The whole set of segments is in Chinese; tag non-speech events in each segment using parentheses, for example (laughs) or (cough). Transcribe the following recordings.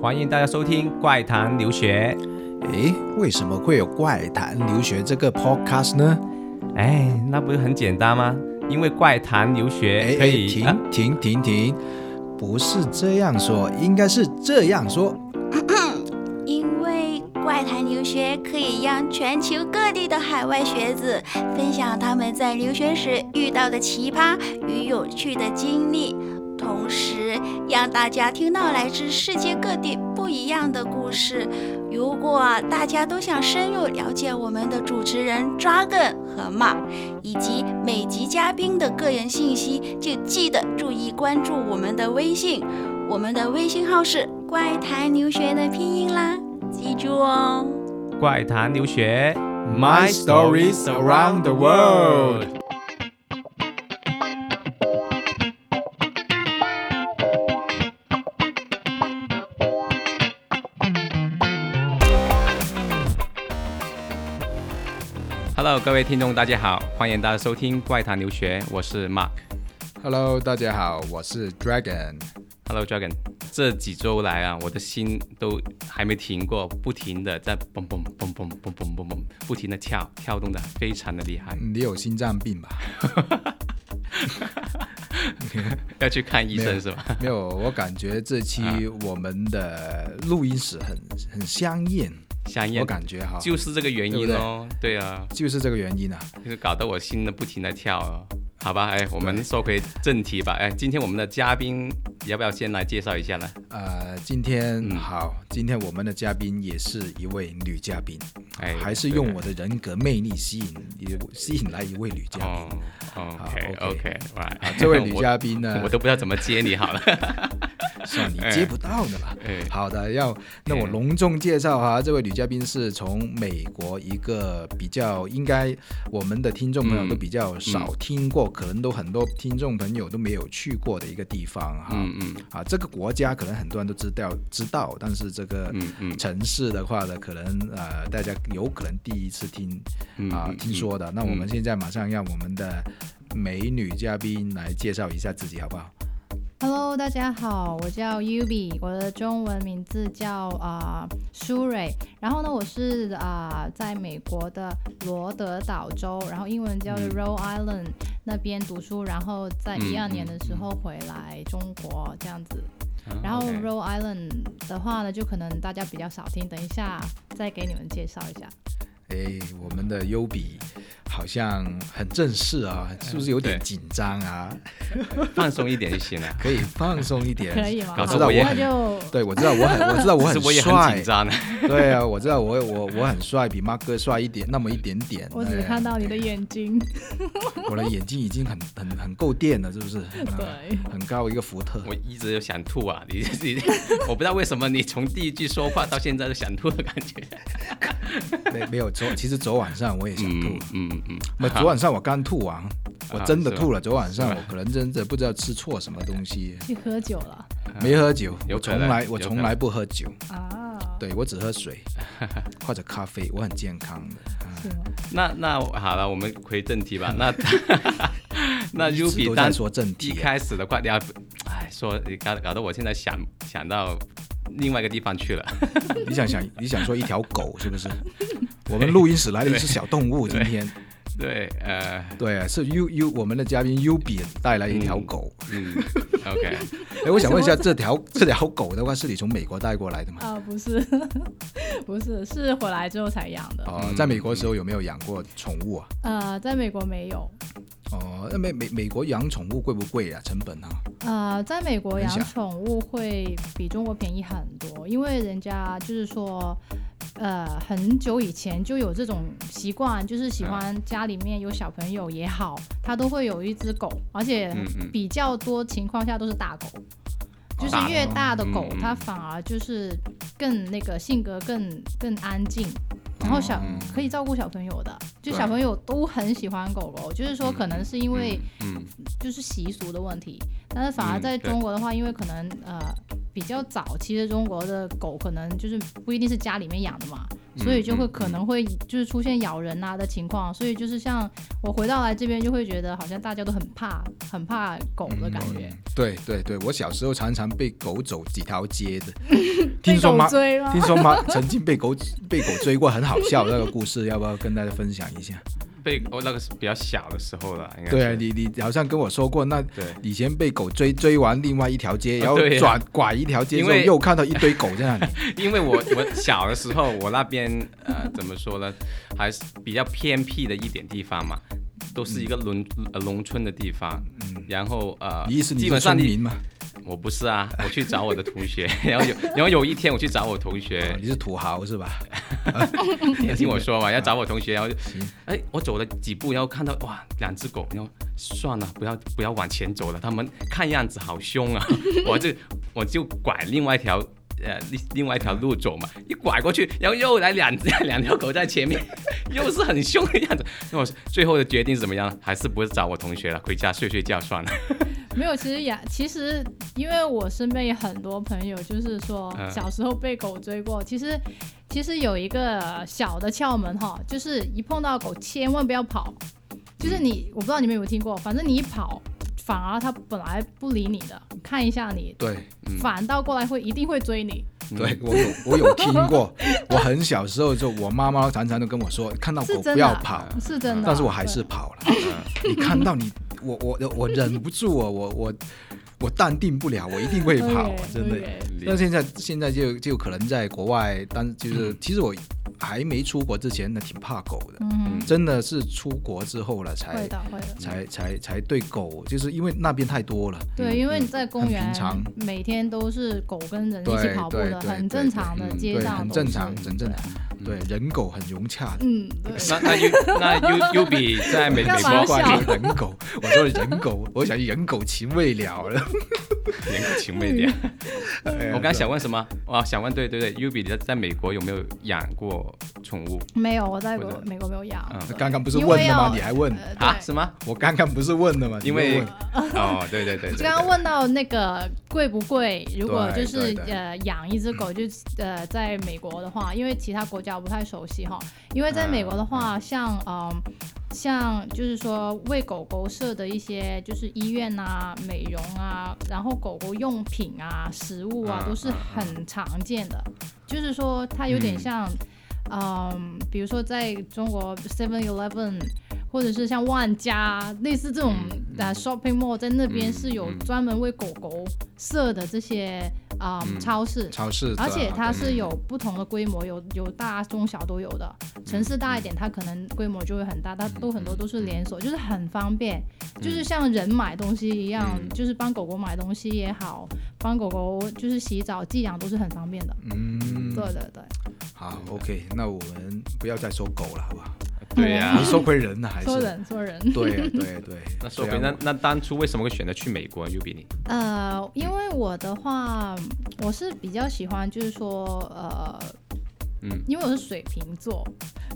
欢迎大家收听《怪谈留学》。诶，为什么会有怪谈留学这个 podcast 呢？哎，那不是很简单吗？因为怪谈留学可以停停停停，不是这样说，应该是这样说。(coughs) 因为怪谈留学可以让全球各地的海外学子分享他们在留学时遇到的奇葩与有趣的经历。同时，让大家听到来自世界各地不一样的故事。如果大家都想深入了解我们的主持人 Dragon 和 Mark 以及每集嘉宾的个人信息，就记得注意关注我们的微信。我们的微信号是“怪谈留学”的拼音啦，记住哦。怪谈留学，My stories around the world。Hello，各位听众，大家好，欢迎大家收听《怪谈留学》，我是 Mark。Hello，大家好，我是 Dragon。Hello，Dragon。这几周来啊，我的心都还没停过，不停的在蹦蹦蹦蹦蹦蹦蹦蹦，不停的跳，跳动的非常的厉害。你有心脏病吧？(laughs) 要去看医生是吧？没有，我感觉这期我们的录音室很很香艳。香艳，我感觉哈，就是这个原因哦，对啊，就是这个原因啊，就是搞得我心呢不停的跳哦。好吧，哎，我们说回正题吧，哎，今天我们的嘉宾要不要先来介绍一下呢？呃，今天好，今天我们的嘉宾也是一位女嘉宾，哎，还是用我的人格魅力吸引，吸引来一位女嘉宾。哦 OK OK，这位女嘉宾呢，(laughs) 我都不知道怎么接你好了。(laughs) 算你接不到的了。(laughs) 好的，要那我隆重介绍哈，这位女嘉宾是从美国一个比较应该我们的听众朋友都比较少听过，可能都很多听众朋友都没有去过的一个地方哈。嗯嗯。啊，这个国家可能很多人都知道知道，但是这个城市的话呢，可能呃大家有可能第一次听啊听说的。那我们现在马上让我们的美女嘉宾来介绍一下自己，好不好？Hello，大家好，我叫 Ubi，我的中文名字叫啊舒蕊。然后呢，我是啊在美国的罗德岛州，然后英文叫做 Rhode Island 那边读书，然后在一二年的时候回来中国这样子。然后 Rhode Island 的话呢，就可能大家比较少听，等一下再给你们介绍一下。哎，我们的 Ubi。好像很正式啊，是不是有点紧张啊？(laughs) 放松一点就行了，(laughs) 可以放松一点，可以吗？我知道我很对，我知道我很，我知道我很 (laughs) 帅，紧张的。对啊，我知道我我我很帅，比马哥帅一点，那么一点点。我只看到你的眼睛，我的眼睛已经很很很够电了，是不是？对，很高一个福特。我一直想吐啊，你你，我不知道为什么你从第一句说话到现在都想吐的感觉。没没有昨，其实昨晚上我也想吐，嗯。嗯，那昨晚上我刚吐完，我真的吐了。昨晚上我可能真的不知道吃错什么东西。你喝酒了？没喝酒，我从来我从来不喝酒啊。对我只喝水或者咖啡，我很健康的。那那好了，我们回正题吧。那 (laughs) 那 U B 单说正题，一开始的话你要，哎，说你搞搞得我现在想想到另外一个地方去了。(laughs) 你想想，你想说一条狗是不是？我们录音室来了一只小动物，今天。对，呃，对，是 U U 我们的嘉宾 U B 带来一条狗。嗯，OK。(laughs) 哎，我想问一下，这条这条狗的话，是你从美国带过来的吗？啊，不是，不是，是回来之后才养的。哦，在美国的时候有没有养过宠物啊？呃，在美国没有。哦，那美美美国养宠物贵不贵啊？成本啊？呃，在美国养宠物会比中国便宜很多，因为人家就是说。呃，很久以前就有这种习惯，就是喜欢家里面有小朋友也好，他都会有一只狗，而且比较多情况下都是大狗，就是越大的狗，它反而就是更那个性格更更安静，然后小可以照顾小朋友的，就小朋友都很喜欢狗狗，就是说可能是因为就是习俗的问题，但是反而在中国的话，因为可能呃。比较早期的中国的狗可能就是不一定是家里面养的嘛，所以就会可能会就是出现咬人啊的情况，所以就是像我回到来这边就会觉得好像大家都很怕很怕狗的感觉。对对对，我小时候常常被狗走几条街的，(laughs) 听说吗？(laughs) 听说吗？曾经被狗被狗追过，很好笑那个故事，要不要跟大家分享一下？被我那个是比较小的时候了，应该对啊，你你好像跟我说过，那以前被狗追追完另外一条街，(laughs) 然后转拐一条街之后，又看到一堆狗在那里。(laughs) 因为我我小的时候，我那边呃怎么说呢，还是比较偏僻的一点地方嘛，都是一个农呃农村的地方，嗯，然后呃，意思基本上你嘛。我不是啊，我去找我的同学，(laughs) 然后有，然后有一天我去找我同学，你是土豪是吧？(laughs) 你听我说嘛，要找我同学，然后，哎，我走了几步，然后看到哇，两只狗，然后算了，不要不要往前走了，他们看样子好凶啊，(laughs) 我就我就拐另外一条呃另另外一条路走嘛，一拐过去，然后又来两两条狗在前面，又是很凶的样子，那我最后的决定是怎么样？还是不是找我同学了，回家睡睡觉算了。没有，其实也，其实因为我身边有很多朋友，就是说小时候被狗追过。其实，其实有一个小的窍门哈，就是一碰到狗千万不要跑。就是你，我不知道你们有没有听过，反正你一跑，反而它本来不理你的，看一下你，对，反倒过来会一定会追你。对我有我有听过，我很小时候就我妈妈常常都跟我说，看到狗不要跑，是真的，但是我还是跑了。你看到你。我我我忍不住啊！我我我淡定不了，我一定会跑，(laughs) 真的。那现在现在就就可能在国外，但就是其实我还没出国之前，那挺怕狗的。嗯，真的是出国之后了才才才才对狗，就是因为那边太多了。对，因为你在公园，每天都是狗跟人一起跑步的，很正常的街上，很正常，很正常。对，人狗很融洽的。嗯，那那又那又又比在美美国关于人狗，我说人狗，我想人狗情未了了。人狗情未了。我刚想问什么？哇，想问对对对，U 比在在美国有没有养过宠物？没有，我在国美国没有养。刚刚不是问了吗？你还问啊？什么？我刚刚不是问了吗？因为哦，对对对。刚刚问到那个贵不贵？如果就是呃养一只狗，就呃在美国的话，因为其他国家我。不太熟悉哈，因为在美国的话，像嗯，像就是说为狗狗设的一些就是医院啊、美容啊，然后狗狗用品啊、食物啊，都是很常见的。就是说它有点像，嗯，比如说在中国 Seven Eleven。或者是像万家类似这种的 shopping mall，在那边是有专门为狗狗设的这些啊超市，超市，而且它是有不同的规模，有有大中小都有的。城市大一点，它可能规模就会很大，它都很多都是连锁，就是很方便，就是像人买东西一样，就是帮狗狗买东西也好，帮狗狗就是洗澡寄养都是很方便的。嗯，对对对。好，OK，那我们不要再收狗了，好不好？(laughs) 对呀，收回人呢，还是说人收人。对对对，(laughs) 那说回那那当初为什么会选择去美国？U B 你？呃，因为我的话，我是比较喜欢，就是说，呃，嗯，因为我是水瓶座，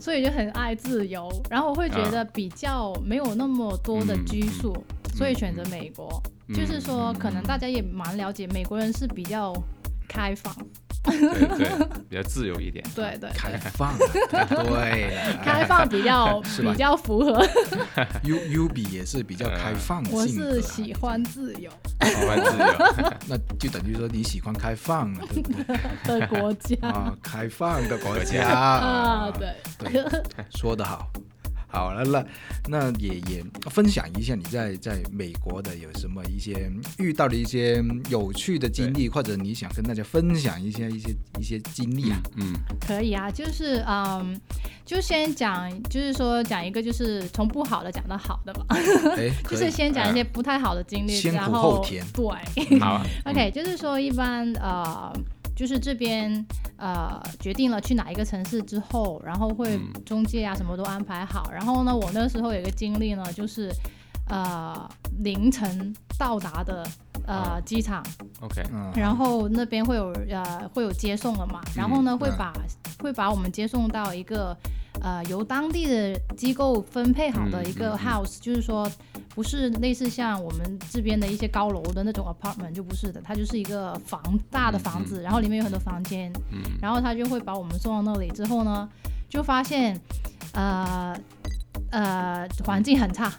所以就很爱自由，然后我会觉得比较没有那么多的拘束，所以选择美国。就是说，可能大家也蛮了解，美国人是比较开放。对对，比较自由一点。对对，开放，对，开放比较 (laughs) 比较符合。U U B 也是比较开放我是喜欢自由，喜欢自由，(laughs) 那就等于说你喜欢开放的国家。啊，开放的国家。(laughs) 啊，对。对，说得好。好了，那那也也分享一下你在在美国的有什么一些遇到的一些有趣的经历，或者你想跟大家分享一些一些一些经历啊？嗯，可以啊，就是嗯，就先讲，就是说讲一个，就是从不好的讲到好的吧。哎，(laughs) 就是先讲一些不太好的经历，先苦后甜。对，(laughs) 好。(laughs) OK，就是说一般呃。就是这边呃决定了去哪一个城市之后，然后会中介啊什么都安排好。然后呢，我那时候有一个经历呢，就是呃凌晨到达的呃机场，OK，然后那边会有呃会有接送了嘛，然后呢会把会把我们接送到一个呃由当地的机构分配好的一个 house，就是说不是类似像我们这边的一些高楼的那种 apartment，就不是的，它就是一个房大的房子，然后里面有很多房间，然后他就会把我们送到那里之后呢，就发现，呃呃，环境很差，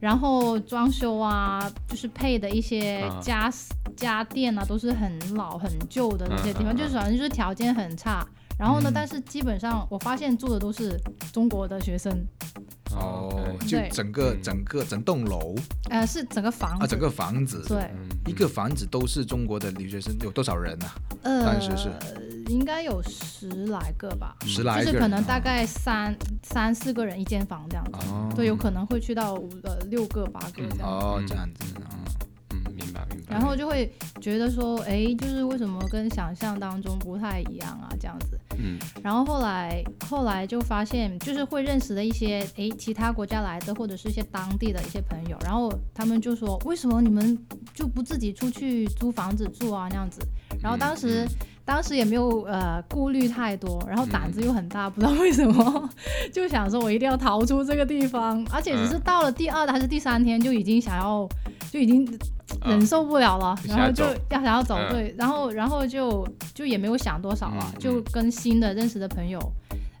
然后装修啊，就是配的一些家家电啊，都是很老很旧的那些地方，就是反正就是条件很差。然后呢，但是基本上我发现住的都是中国的学生。哦，就整个整个整栋楼，呃，是整个房啊，整个房子，对，一个房子都是中国的留学生，有多少人呢？呃，当时是。应该有十来个吧，十来个，就是可能大概三三四个人一间房这样子，对，有可能会去到呃六个八个这样，哦，这样子。然后就会觉得说，哎，就是为什么跟想象当中不太一样啊？这样子。嗯。然后后来后来就发现，就是会认识的一些哎其他国家来的或者是一些当地的一些朋友，然后他们就说，为什么你们就不自己出去租房子住啊？那样子。然后当时当时也没有呃顾虑太多，然后胆子又很大，不知道为什么就想说我一定要逃出这个地方，而且只是到了第二还是第三天就已经想要就已经。忍受不了了，然后就要想要走，对，然后然后就就也没有想多少了，就跟新的认识的朋友，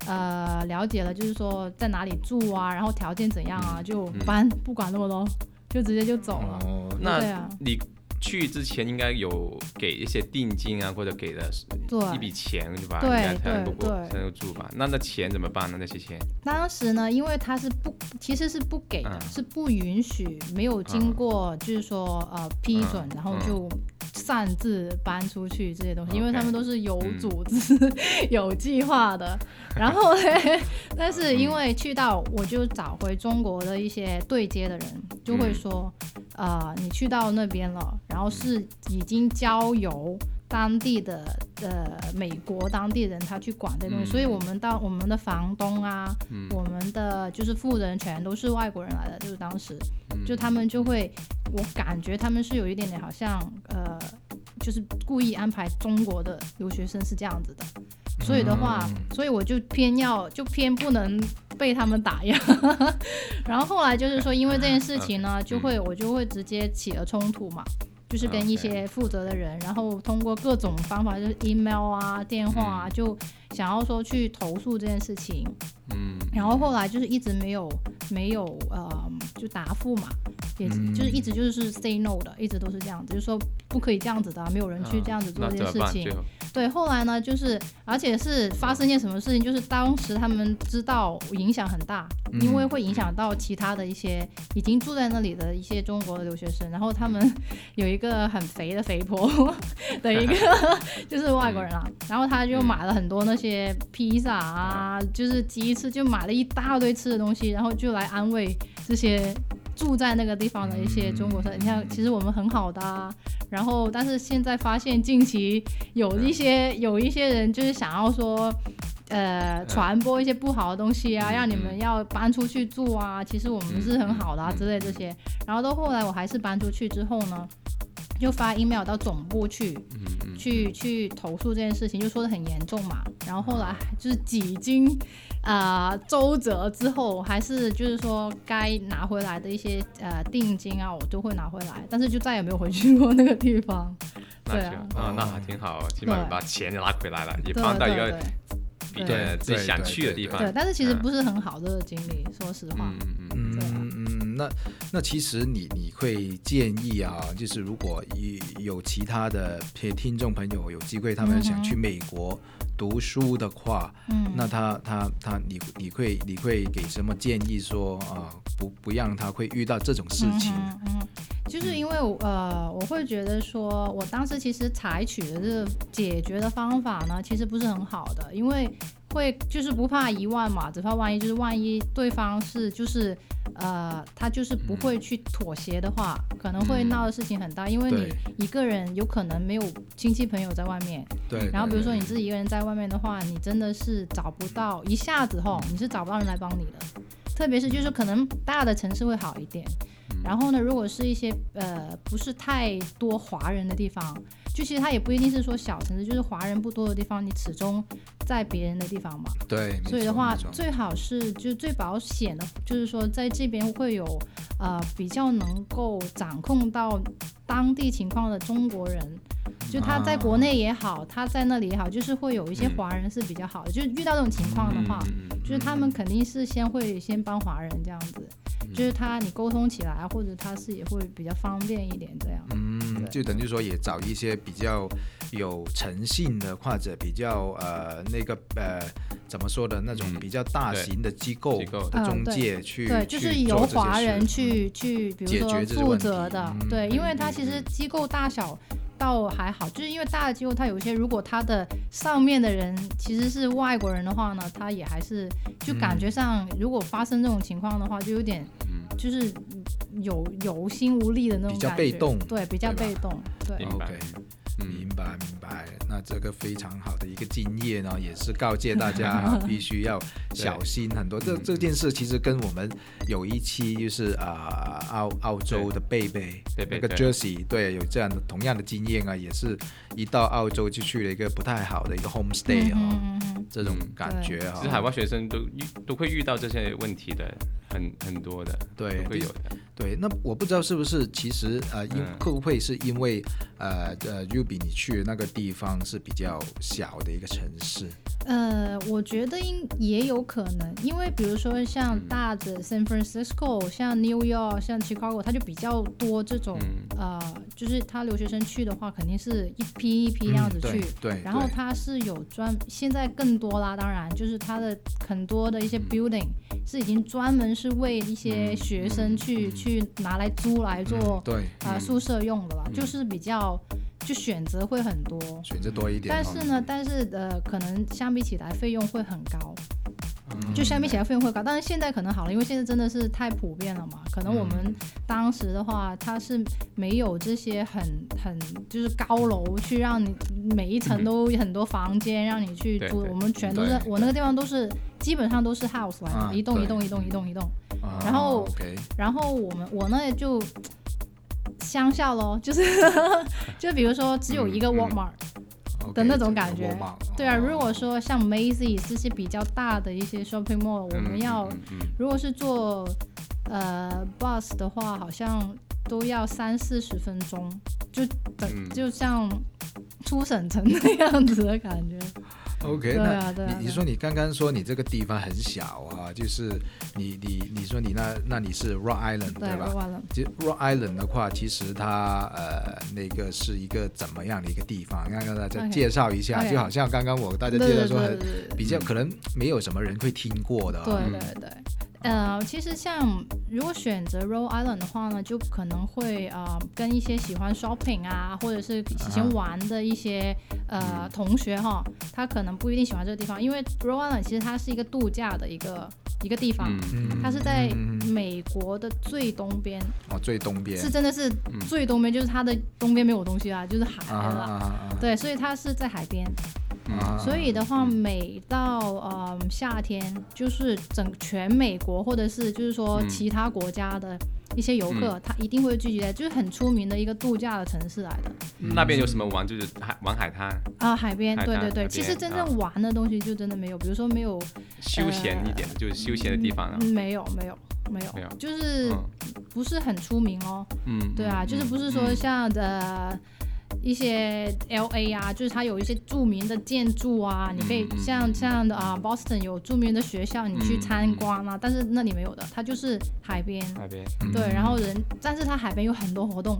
呃，了解了，就是说在哪里住啊，然后条件怎样啊，就搬，不管那么多，就直接就走了。那你。去之前应该有给一些定金啊，或者给了一笔钱，对吧？对对对，才能住吧？那那钱怎么办呢？那些钱？当时呢，因为他是不，其实是不给的，是不允许，没有经过就是说呃批准，然后就擅自搬出去这些东西，因为他们都是有组织、(laughs) 有计划的。然后呢，(laughs) 但是因为去到，我就找回中国的一些对接的人，就会说。呃，你去到那边了，然后是已经交由当地的呃美国当地人他去管这东西，所以我们到我们的房东啊，我们的就是富人全都是外国人来的，就是当时就他们就会，我感觉他们是有一点点好像呃，就是故意安排中国的留学生是这样子的，所以的话，所以我就偏要就偏不能。被他们打压，(laughs) 然后后来就是说，因为这件事情呢，就会我就会直接起了冲突嘛，就是跟一些负责的人，然后通过各种方法，就是 email 啊、电话啊，就想要说去投诉这件事情。嗯，然后后来就是一直没有没有呃就答复嘛，也就是一直就是 say no 的，一直都是这样子，就是说不可以这样子的，没有人去这样子做这件事情。对，后来呢，就是而且是发生件什么事情，就是当时他们知道影响很大，因为会影响到其他的一些已经住在那里的一些中国的留学生，然后他们 (laughs) 有一个很肥的肥婆的一个 (laughs) (laughs) 就是外国人啊，然后他就买了很多那些披萨啊，就是鸡翅，就买了一大堆吃的东西，然后就来安慰这些。住在那个地方的一些中国生，你看，其实我们很好的，然后但是现在发现近期有一些有一些人就是想要说，呃，传播一些不好的东西啊，让你们要搬出去住啊，其实我们是很好的啊之类这些，然后到后来我还是搬出去之后呢，就发 email 到总部去，去去投诉这件事情，就说的很严重嘛，然后后来就是几经。啊，周折之后还是就是说该拿回来的一些呃定金啊，我都会拿回来，但是就再也没有回去过那个地方。(laughs) 对啊，啊，那还挺好，起码把钱拿回来了，也放到一个比对自己想去的地方。对，但是其实不是很好的经历，说实话。嗯嗯嗯嗯嗯，那那其实你你会建议啊，就是如果有有其他的听众朋友有机会，他们想去美国。读书的话，嗯，那他他他，你你会你会给什么建议说啊，不不让他会遇到这种事情？嗯，就是因为呃，我会觉得说，我当时其实采取的这个解决的方法呢，其实不是很好的，因为。会就是不怕一万嘛，只怕万一。就是万一对方是就是，呃，他就是不会去妥协的话，可能会闹的事情很大。因为你一个人有可能没有亲戚朋友在外面，对。然后比如说你自己一个人在外面的话，你真的是找不到一下子吼，你是找不到人来帮你的。特别是就是可能大的城市会好一点，然后呢，如果是一些呃不是太多华人的地方。就其实它也不一定是说小城市，就是华人不多的地方，你始终在别人的地方嘛。对，所以的话，最好是就最保险的，就是说在这边会有呃比较能够掌控到当地情况的中国人，就他在国内也好，他在那里也好，就是会有一些华人是比较好的。就遇到这种情况的话，就是他们肯定是先会先帮华人这样子。就是他，你沟通起来，或者他是也会比较方便一点，这样。嗯，就等于说也找一些比较有诚信的，或者比较呃那个呃怎么说的那种比较大型的机构的。中介去，对，就是由华人去去，比如说负责的，对，因为他其实机构大小。倒还好，就是因为大的机构，它有一些，如果它的上面的人其实是外国人的话呢，他也还是就感觉上，如果发生这种情况的话，就有点，就是有有心无力的那种感觉，比较被动，对，比较被动，对。明白明白，那这个非常好的一个经验呢，也是告诫大家 (laughs) 必须要小心很多。这这件事其实跟我们有一期就是啊澳澳洲的贝贝那个 Jersey 对有这样的同样的经验啊，也是一到澳洲就去了一个不太好的一个 homestay 啊，这种感觉啊。其实海外学生都遇都会遇到这些问题的。很很多的，对，会有的，对。那我不知道是不是，其实呃，因会不会是因为呃呃，Ruby 你去那个地方是比较小的一个城市？呃，我觉得应也有可能，因为比如说像大的 San Francisco，像 New York，像 Chicago，它就比较多这种呃，就是他留学生去的话，肯定是一批一批这样子去，对。然后他是有专，现在更多啦，当然就是他的很多的一些 building 是已经专门。是为一些学生去去拿来租来做对。啊宿舍用的啦，就是比较就选择会很多，选择多一点。但是呢，但是呃，可能相比起来费用会很高。就相比起来费用会高，但是现在可能好了，因为现在真的是太普遍了嘛。可能我们当时的话，它是没有这些很很就是高楼去让你每一层都很多房间让你去租。我们全都是我那个地方都是基本上都是 house 来的，一栋一栋一栋一栋一栋。然后然后我们我那就乡下喽，就是 (laughs) 就比如说只有一个 Walmart。的那种感觉，对啊。如果说像 Macy's 这些比较大的一些 shopping mall，我们要如果是坐呃 bus 的话，好像都要三四十分钟，就等就像出省城那样子的感觉。OK，那你你说你刚刚说你这个地方很小啊，就是你你你说你那那你是 Rock Island 对吧？其实 Rock Island 的话，其实它呃那个是一个怎么样的一个地方？刚刚大家介绍一下，就好像刚刚我大家介绍说很比较可能没有什么人会听过的。对对对。呃，其实像如果选择 Rhode Island 的话呢，就可能会呃跟一些喜欢 shopping 啊，或者是喜欢玩的一些呃同学哈，他可能不一定喜欢这个地方，因为 Rhode Island 其实它是一个度假的一个一个地方，它是在美国的最东边哦，最东边是真的是最东边，就是它的东边没有东西啊，就是海了，对，所以它是在海边。所以的话，每到呃夏天，就是整全美国或者是就是说其他国家的一些游客，他一定会聚集在，就是很出名的一个度假的城市来的。那边有什么玩？就是海玩海滩啊，海边，对对对。其实真正玩的东西就真的没有，比如说没有休闲一点的，就是休闲的地方啊。没有没有没有没有，就是不是很出名哦。嗯，对啊，就是不是说像的。一些 L A 啊，就是它有一些著名的建筑啊，你可以像像的啊，Boston 有著名的学校，你去参观啊，但是那里没有的，它就是海边。海边。对，然后人，但是它海边有很多活动，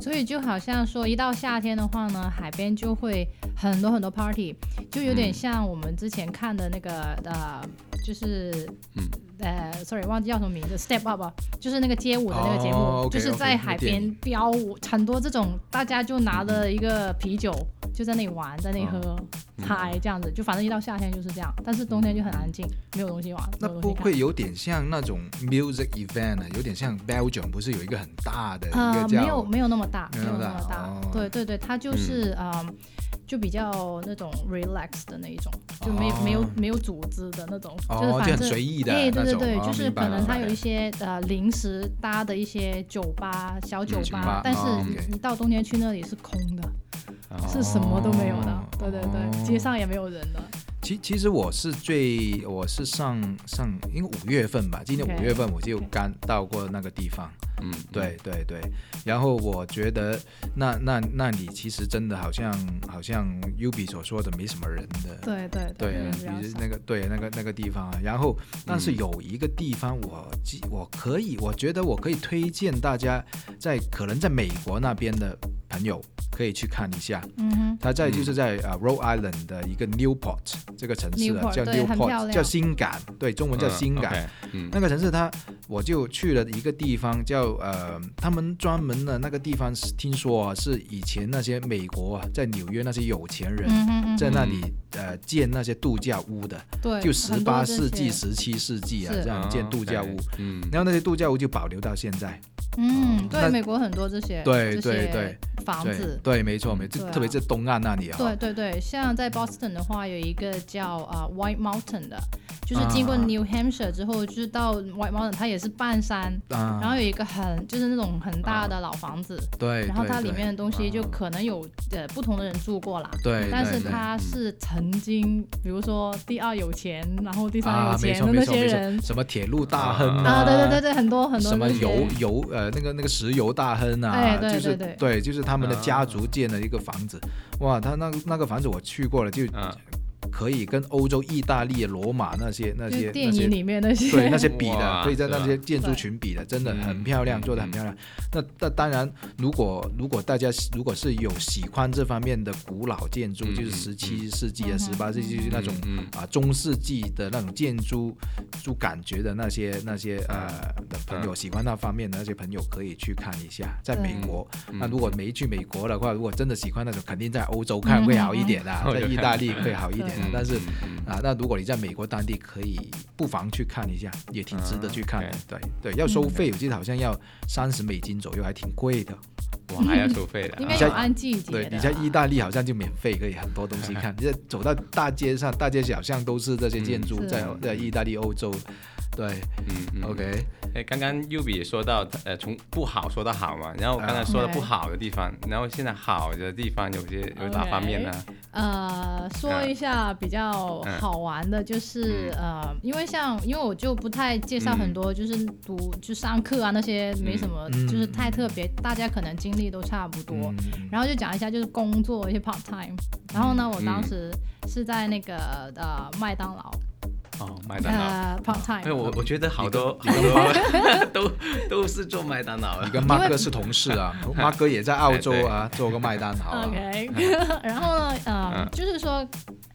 所以就好像说一到夏天的话呢，海边就会很多很多 party，就有点像我们之前看的那个呃，就是嗯。呃，sorry，忘记叫什么名字，Step Up，就是那个街舞的那个节目，就是在海边飙舞，很多这种大家就拿着一个啤酒就在那里玩，在那里喝，嗨，这样子，就反正一到夏天就是这样，但是冬天就很安静，没有东西玩。那不会有点像那种 music event 啊？有点像 Belgium，不是有一个很大的？呃，没有，没有那么大，没有那么大。对对对，它就是呃。就比较那种 relax 的那一种，就没没有没有组织的那种，就是反正随意的对对对对，就是可能它有一些呃临时搭的一些酒吧小酒吧，但是你到冬天去那里是空的，是什么都没有的，对对对，街上也没有人的。其其实我是最我是上上因为五月份吧，今年五月份我就刚到过那个地方。嗯，对对对。然后我觉得那那那里其实真的好像好像 U B 所说的没什么人的。对对对，比如那个对那个那个地方啊。然后但是有一个地方我记我可以我觉得我可以推荐大家在可能在美国那边的朋友。可以去看一下，嗯哼，它在就是在呃 Rhode Island 的一个 Newport 这个城市啊，叫 Newport，叫新港，对，中文叫新港。那个城市它，我就去了一个地方叫呃，他们专门的那个地方是听说啊，是以前那些美国啊，在纽约那些有钱人在那里呃建那些度假屋的，对，就十八世纪、十七世纪啊这样建度假屋，嗯，然后那些度假屋就保留到现在。嗯，对，美国很多这些，对对对，房子，对，没错没错，特别是东岸那里啊。对对对，像在 Boston 的话，有一个叫啊 White Mountain 的，就是经过 New Hampshire 之后，就是到 White Mountain，它也是半山，然后有一个很就是那种很大的老房子，对，然后它里面的东西就可能有呃不同的人住过啦，对，但是它是曾经，比如说第二有钱，然后第三有钱的那些人，什么铁路大亨啊，对对对对，很多很多什么油油呃。呃，那个那个石油大亨啊，就是对，就是他们的家族建了一个房子，哇，他那那个房子我去过了，就。可以跟欧洲、意大利、罗马那些那些电影里面那些。对那些比的，可以在那些建筑群比的，真的很漂亮，做的很漂亮。那那当然，如果如果大家如果是有喜欢这方面的古老建筑，就是十七世纪啊、十八世纪那种啊中世纪的那种建筑，就感觉的那些那些呃的朋友，喜欢那方面的那些朋友可以去看一下。在美国，那如果没去美国的话，如果真的喜欢那种，肯定在欧洲看会好一点的，在意大利会好一点。但是啊，那如果你在美国当地，可以不妨去看一下，也挺值得去看的。对对，要收费，我记得好像要三十美金左右，还挺贵的。哇，还要收费的？应该有按季节。对，你在意大利好像就免费，可以很多东西看。你在走到大街上，大街小巷都是这些建筑，在在意大利、欧洲。对，嗯，OK。哎，刚刚 U B 也说到，呃，从不好说到好嘛。然后我刚才说的不好的地方，然后现在好的地方有些有哪方面呢？呃，说一下比较好玩的，就是呃，因为像因为我就不太介绍很多，就是读就上课啊那些没什么，就是太特别，大家可能经历都差不多。然后就讲一下就是工作一些 part time。然后呢，我当时是在那个呃麦当劳。哦，麦当劳，part time。对，我我觉得好多好多 (laughs) 都都是做麦当劳。你跟马哥是同事啊，(laughs) 马哥也在澳洲啊，做个麦当劳。OK，(laughs) 然后呢，嗯，就是说。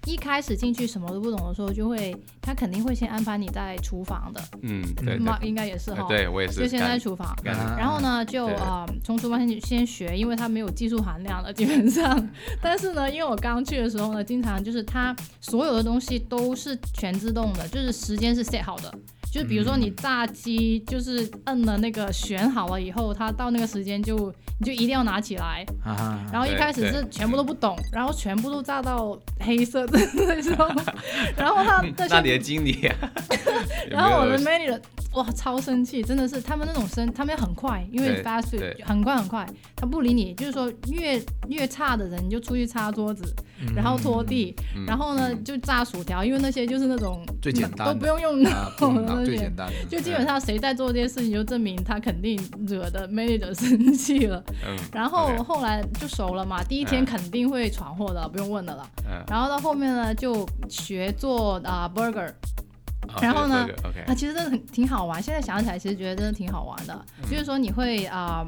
一开始进去什么都不懂的时候，就会他肯定会先安排你在厨房的，嗯，对，应该也是哈，对我也是，就先在厨房，然后呢就啊从厨房先先学，因为他没有技术含量了 (laughs) 基本上，但是呢，因为我刚去的时候呢，经常就是他所有的东西都是全自动的，就是时间是 set 好的。就比如说你炸鸡，就是摁了那个选好了以后，它到那个时间就你就一定要拿起来。然后一开始是全部都不懂，然后全部都炸到黑色的 (laughs) 那种。(laughs) 然后他 (laughs) 那你的经理，然后我的 manager 哇超生气，真的是他们那种生，他们很快，因为 fast food 很快很快，他不理你，就是说越越差的人你就出去擦桌子，然后拖地，然后呢就炸薯条，因为那些就是那种最简单都不用用脑。(laughs) 最简单，就基本上谁在做这件事情，就证明他肯定惹的 manager 生气了。嗯，然后后来就熟了嘛，第一天肯定会闯祸的，不用问的了。嗯，然后到后面呢，就学做啊 burger，然后呢，啊其实真的很挺好玩。现在想起来，其实觉得真的挺好玩的，就是说你会啊。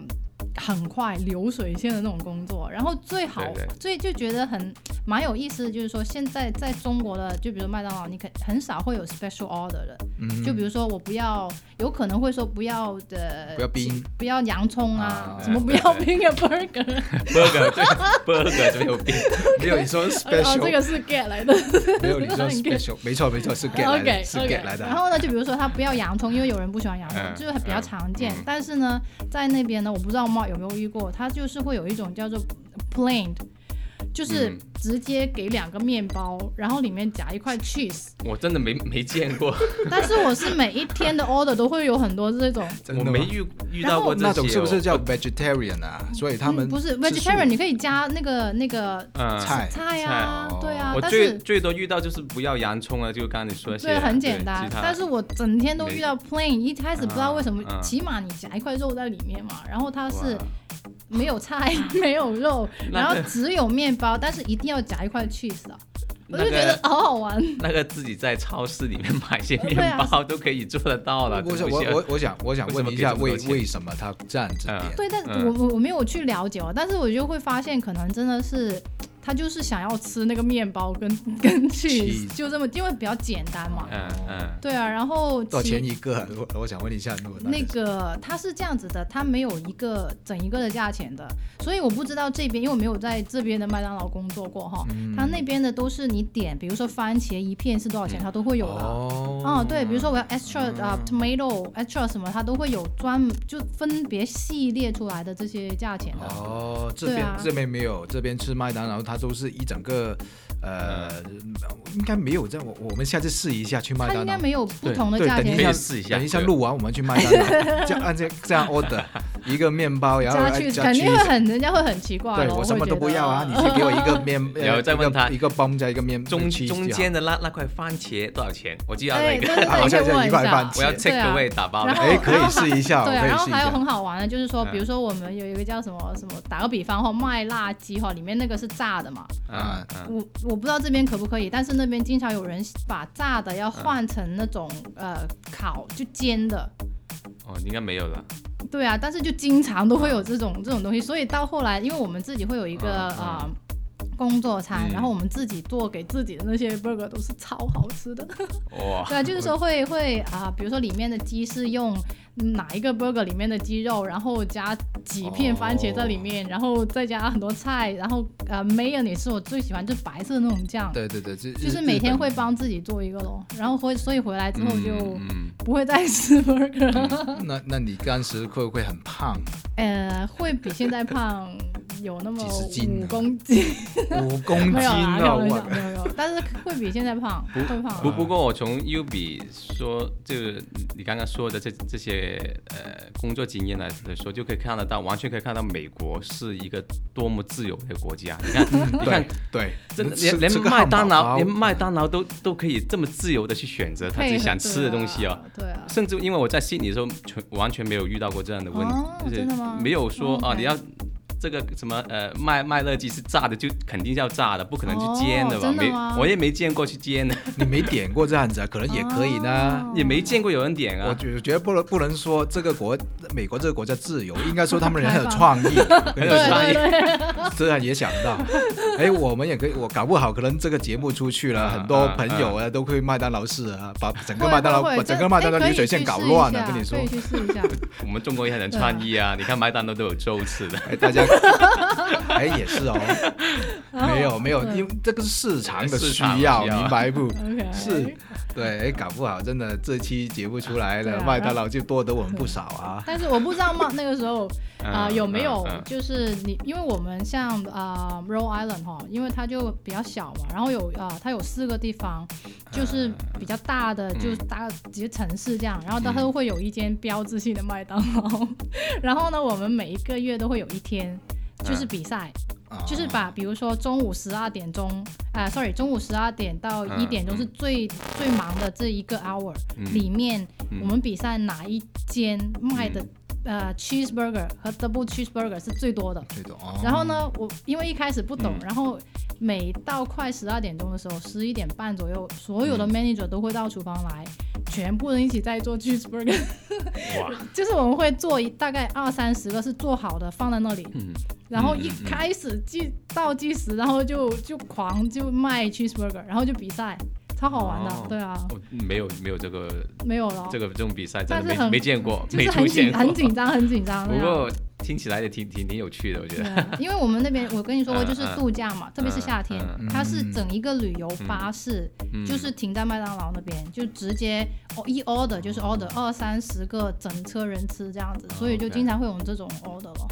很快流水线的那种工作，然后最好最就觉得很蛮有意思的就是说，现在在中国的，就比如麦当劳，你可很少会有 special order 的，就比如说我不要，有可能会说不要的，不要冰，不要洋葱啊，什么不要冰的 (laughs) burger，burger，burger 没有冰，没有你说 special，这个是 get 来的，没有你说 (laughs) special，没错没错是 get 来的，是 get 来的。然后呢，就比如说他不要洋葱，因为有人不喜欢洋葱，就是比较常见。但是呢，在那边呢，我不知道有没有遇过？它就是会有一种叫做 plain，就是直接给两个面包，然后里面夹一块 cheese。我真的没没见过，(laughs) (laughs) 但是我是每一天的 order 都会有很多这种，我没遇遇到过那种是不是叫 vegetarian 啊？所以他们不是 vegetarian，你可以加那个那个菜菜啊，对啊。我最最多遇到就是不要洋葱啊，就刚刚你说的。对，很简单。但是我整天都遇到 plain，一开始不知道为什么，起码你夹一块肉在里面嘛，然后它是。没有菜，没有肉，(laughs) 然后只有面包，但是一定要夹一块 cheese 啊！我就觉得好好玩。那个自己在超市里面买些面包都可以做得到了。我我我我想我想问一下，为为什么他这样子？对，但我我我没有去了解哦，但是我就会发现，可能真的是。他就是想要吃那个面包跟 (laughs) 跟 cheese，就这么，因为比较简单嘛。嗯嗯。对啊，然后多少钱一个？(laughs) 我我想问一下，那个他是这样子的，他没有一个整一个的价钱的，所以我不知道这边，因为我没有在这边的麦当劳工作过哈。嗯。他那边的都是你点，比如说番茄一片是多少钱，他都会有的。哦。哦，对，比如说我要 extra 啊 tomato extra 什么，他都会有专门就分别系列出来的这些价钱的。哦，这边这边没有，这边吃麦当劳他。都是一整个，呃，应该没有这样。我我们下次试一下去麦当劳。应该没有不同的价钱。可以试一下。等一下录完我们去麦当劳，这样按这这样 order 一个面包，然后加去，肯定会很人家会很奇怪。对我什么都不要啊，你先给我一个 (laughs) 面，然后再问他一个包加一个面。中中间的那那块番茄多少钱？我就要那个，(laughs) 好像就一块番茄。我要 take away 打包。哎，可以试一下。对，然后还有很好玩的，就是说，比如说我们有一个叫什么什么，打个比方哈，卖辣鸡哈，里面那个是炸的嘛。啊，我我不知道这边可不可以，但是那边经常有人把炸的要换成那种呃烤就煎的。哦，应该没有了。对啊，但是就经常都会有这种这种东西，所以到后来，因为我们自己会有一个啊工作餐，然后我们自己做给自己的那些 burger 都是超好吃的。哇！(laughs) 对啊，就是说会会啊，比如说里面的鸡是用。哪一个 burger 里面的鸡肉，然后加几片番茄在里面，然后再加很多菜，然后呃，mayo 也是我最喜欢，就白色那种酱。对对对，就就是每天会帮自己做一个咯，然后回所以回来之后就不会再吃 burger。那那你当时会不会很胖？呃，会比现在胖有那么五公斤。五公斤啊！没有没有没有，但是会比现在胖，会胖。不不过我从 U 比说，就是你刚刚说的这这些。呃，工作经验来说，就可以看得到，完全可以看到美国是一个多么自由的国家。你看，(laughs) 你看，对，真的连连麦当劳，连麦当劳都都可以这么自由的去选择他自己想吃的东西哦。对啊，甚至因为我在悉尼的时候，全完全没有遇到过这样的问题，真的吗？没有说啊，你要。这个什么呃麦麦乐鸡是炸的，就肯定要炸的，不可能去煎的吧？没，我也没见过去煎的。你没点过这样子啊？可能也可以呢，(laughs) 也没见过有人点啊。我觉觉得不能不能说这个国美国这个国家自由，应该说他们人很有创意，(laughs) 很有创意。这样也想到，(laughs) 哎，我们也可以，我搞不好可能这个节目出去了，很多朋友啊都会麦当劳试啊，把整个麦当劳把整个麦当劳流水线搞乱了。跟你说，可以去试一下。我们中国也很有创意啊！你看麦当劳都有粥吃的，哎，大家。(laughs) 哎，也是哦，没有没有，因为这个是市场的需要，明白不？是，对，哎，搞不好真的这期节目出来了，麦当劳就多得我们不少啊。但是我不知道嘛，那个时候啊有没有，就是你，因为我们像啊 Rhode Island 哈，因为它就比较小嘛，然后有啊，它有四个地方，就是比较大的，就是大几个城市这样，然后它都会有一间标志性的麦当劳，(laughs) 然后呢，我们每一个月都会有一天。就是比赛，就是把比如说中午十二点钟，啊，sorry，中午十二点到一点钟是最最忙的这一个 hour 里面，我们比赛哪一间卖的呃 cheeseburger 和 double cheeseburger 是最多的。最多。然后呢，我因为一开始不懂，然后每到快十二点钟的时候，十一点半左右，所有的 manager 都会到厨房来。全部人一起在做 cheeseburger，哇！(laughs) 就是我们会做一大概二三十个是做好的放在那里，嗯，然后一开始计倒计时，然后就就狂就卖 cheeseburger，然后就比赛，超好玩的，对啊。没有没有这个没有了，这个这种比赛真的没没见过，就是、很紧很紧张很紧张。(laughs) 不过。听起来也挺挺挺有趣的，我觉得。因为我们那边，我跟你说过，(laughs) 就是度假嘛，特别是夏天，它是整一个旅游巴士，就是停在麦当劳那边，就直接哦一 order 就是 order 二三十个整车人吃这样子，所以就经常会有这种 order 了。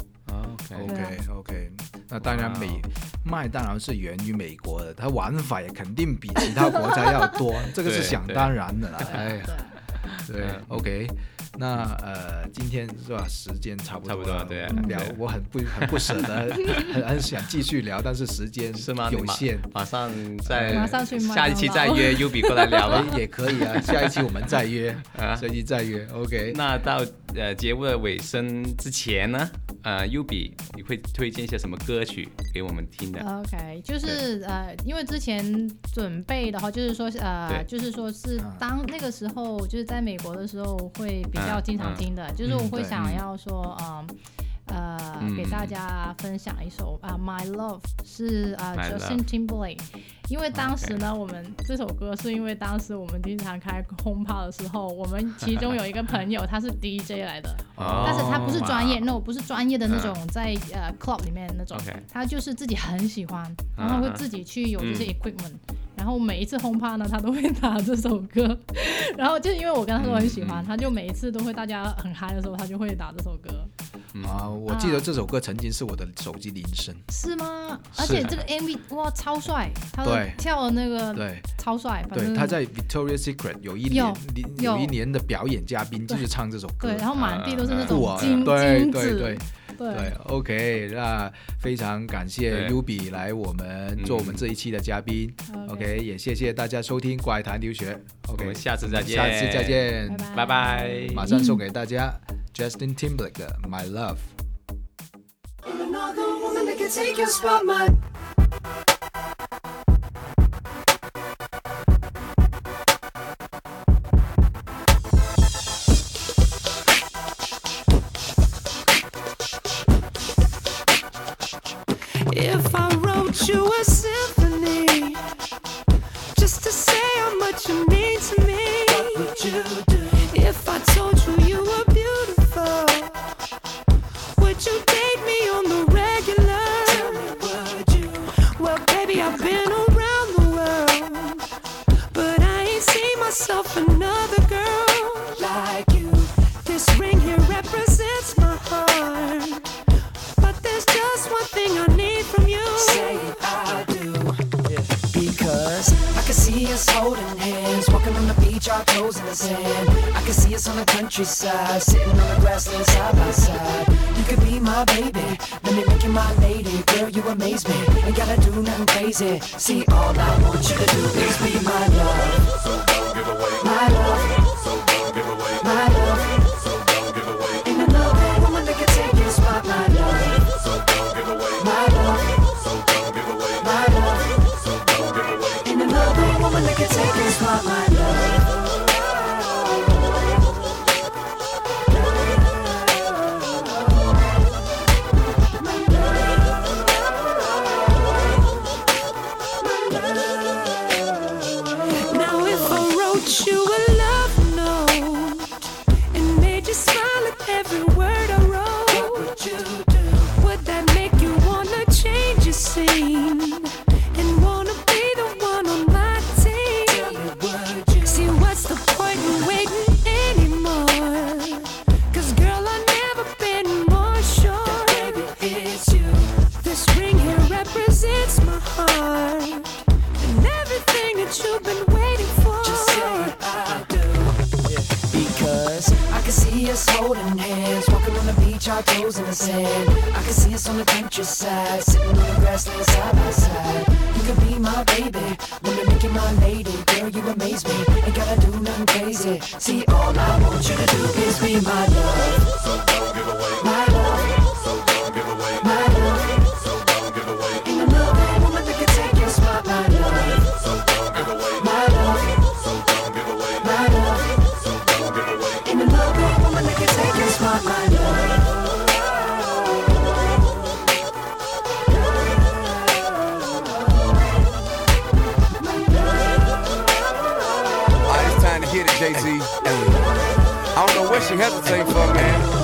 OK OK。那当然美麦当劳是源于美国的，它玩法也肯定比其他国家要多，这个是想当然的啦。(laughs) 哎呀，对，OK。那呃，今天是吧？时间差不多，差不多，对，聊我很不很不舍得，(laughs) 很很想继续聊，但是时间是吗？有限，马上再马上去下一期再约 (laughs) U B 过来聊吧，也可以啊。下一期我们再约啊，下一期再约，OK。那到呃节目的尾声之前呢，呃，U B 你会推荐一些什么歌曲给我们听的？OK，就是呃，因为之前准备的话，就是说呃，就是说是当那个时候就是在美国的时候会比。较经常听的，就是我会想要说，嗯，呃，给大家分享一首啊，《My Love》是啊，Justin Timberlake。因为当时呢，我们这首歌是因为当时我们经常开轰趴的时候，我们其中有一个朋友他是 DJ 来的，但是他不是专业，no，不是专业的那种在呃 club 里面那种，他就是自己很喜欢，然后会自己去有这些 equipment。然后每一次轰趴呢，他都会打这首歌，(laughs) 然后就因为我跟他说很喜欢，他就每一次都会大家很嗨的时候，他就会打这首歌。啊，我记得这首歌曾经是我的手机铃声。是吗？而且这个 MV 哇超帅，他跳的那个对。超帅。对，他在 Victoria Secret 有一年有一年的表演嘉宾就是唱这首歌。对，然后满地都是那种金金子。对。对，OK，那非常感谢 U B 来我们做我们这一期的嘉宾，OK，也谢谢大家收听怪谈留学，OK，下次再见，下次再见，拜拜，马上送给大家 Justin Timberlake 的 My Love。I want you to do is be my love. she has for a man.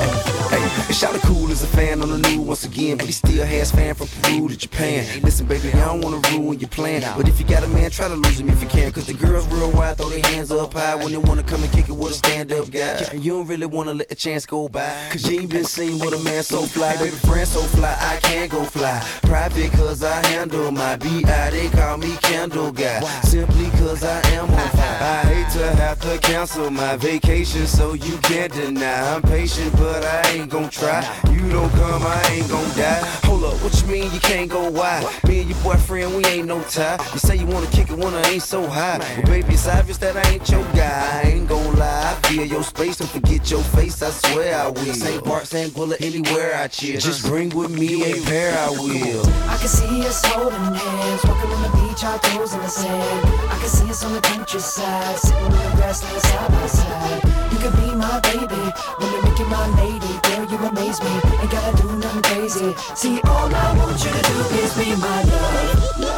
Shout cool as a fan on the new once again, but he still has fan from Peru to Japan. Listen, baby, I don't wanna ruin your plan, but if you got a man, try to lose him if you can. Cause the girls real wild, throw their hands up high when they wanna come and kick it with a stand up guy. You don't really wanna let the chance go by, cause you ain't been seen with a man so fly. Baby, friend so fly, I can't go fly. Private cause I handle my BI, they call me Candle Guy. Simply cause I am on fire. I hate to have to cancel my vacation, so you can't deny. I'm patient, but I ain't gon' try. You don't come, I ain't gon' die. Hold up, what you mean you can't go wide? Me and your boyfriend, we ain't no tie. You say you wanna kick it when I ain't so high. Well, baby, it's obvious that I ain't your guy. I ain't gon' lie. I feel your space, don't forget your face, I swear I will. St. Bart, St. Bullet, anywhere I chill. Just bring with me a pair, I will. I can see us holding hands, walking on the beach, our toes in the sand. I can see us on the countryside, sitting in the grassland side by side. You could be my baby, when you make you my lady. Girl, you amaze me, ain't gotta do nothing crazy. See, all I want you to do is be my love.